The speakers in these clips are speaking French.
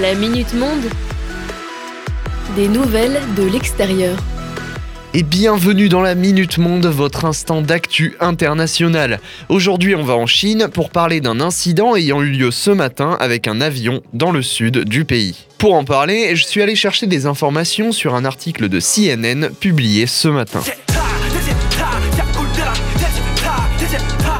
La Minute Monde. Des nouvelles de l'extérieur. Et bienvenue dans la Minute Monde, votre instant d'actu international. Aujourd'hui, on va en Chine pour parler d'un incident ayant eu lieu ce matin avec un avion dans le sud du pays. Pour en parler, je suis allé chercher des informations sur un article de CNN publié ce matin.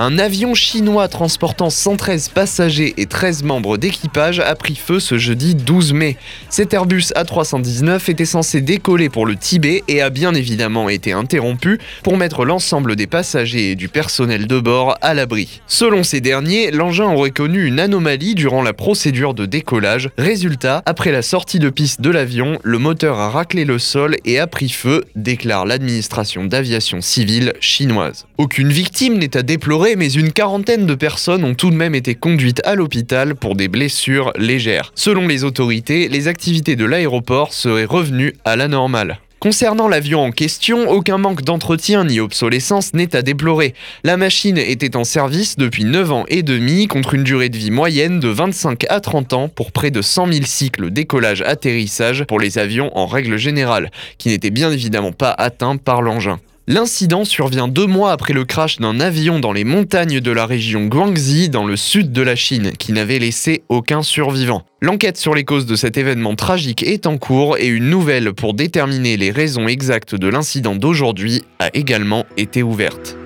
Un avion chinois transportant 113 passagers et 13 membres d'équipage a pris feu ce jeudi 12 mai. Cet Airbus A319 était censé décoller pour le Tibet et a bien évidemment été interrompu pour mettre l'ensemble des passagers et du personnel de bord à l'abri. Selon ces derniers, l'engin aurait connu une anomalie durant la procédure de décollage. Résultat, après la sortie de piste de l'avion, le moteur a raclé le sol et a pris feu, déclare l'administration d'aviation civile chinoise. Aucune victime n'est à déplorer mais une quarantaine de personnes ont tout de même été conduites à l'hôpital pour des blessures légères. Selon les autorités, les activités de l'aéroport seraient revenues à la normale. Concernant l'avion en question, aucun manque d'entretien ni obsolescence n'est à déplorer. La machine était en service depuis 9 ans et demi contre une durée de vie moyenne de 25 à 30 ans pour près de 100 000 cycles décollage-atterrissage pour les avions en règle générale, qui n'étaient bien évidemment pas atteints par l'engin. L'incident survient deux mois après le crash d'un avion dans les montagnes de la région Guangxi, dans le sud de la Chine, qui n'avait laissé aucun survivant. L'enquête sur les causes de cet événement tragique est en cours et une nouvelle pour déterminer les raisons exactes de l'incident d'aujourd'hui a également été ouverte.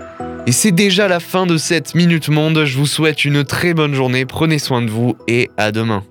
Et c'est déjà la fin de cette Minute Monde, je vous souhaite une très bonne journée, prenez soin de vous et à demain.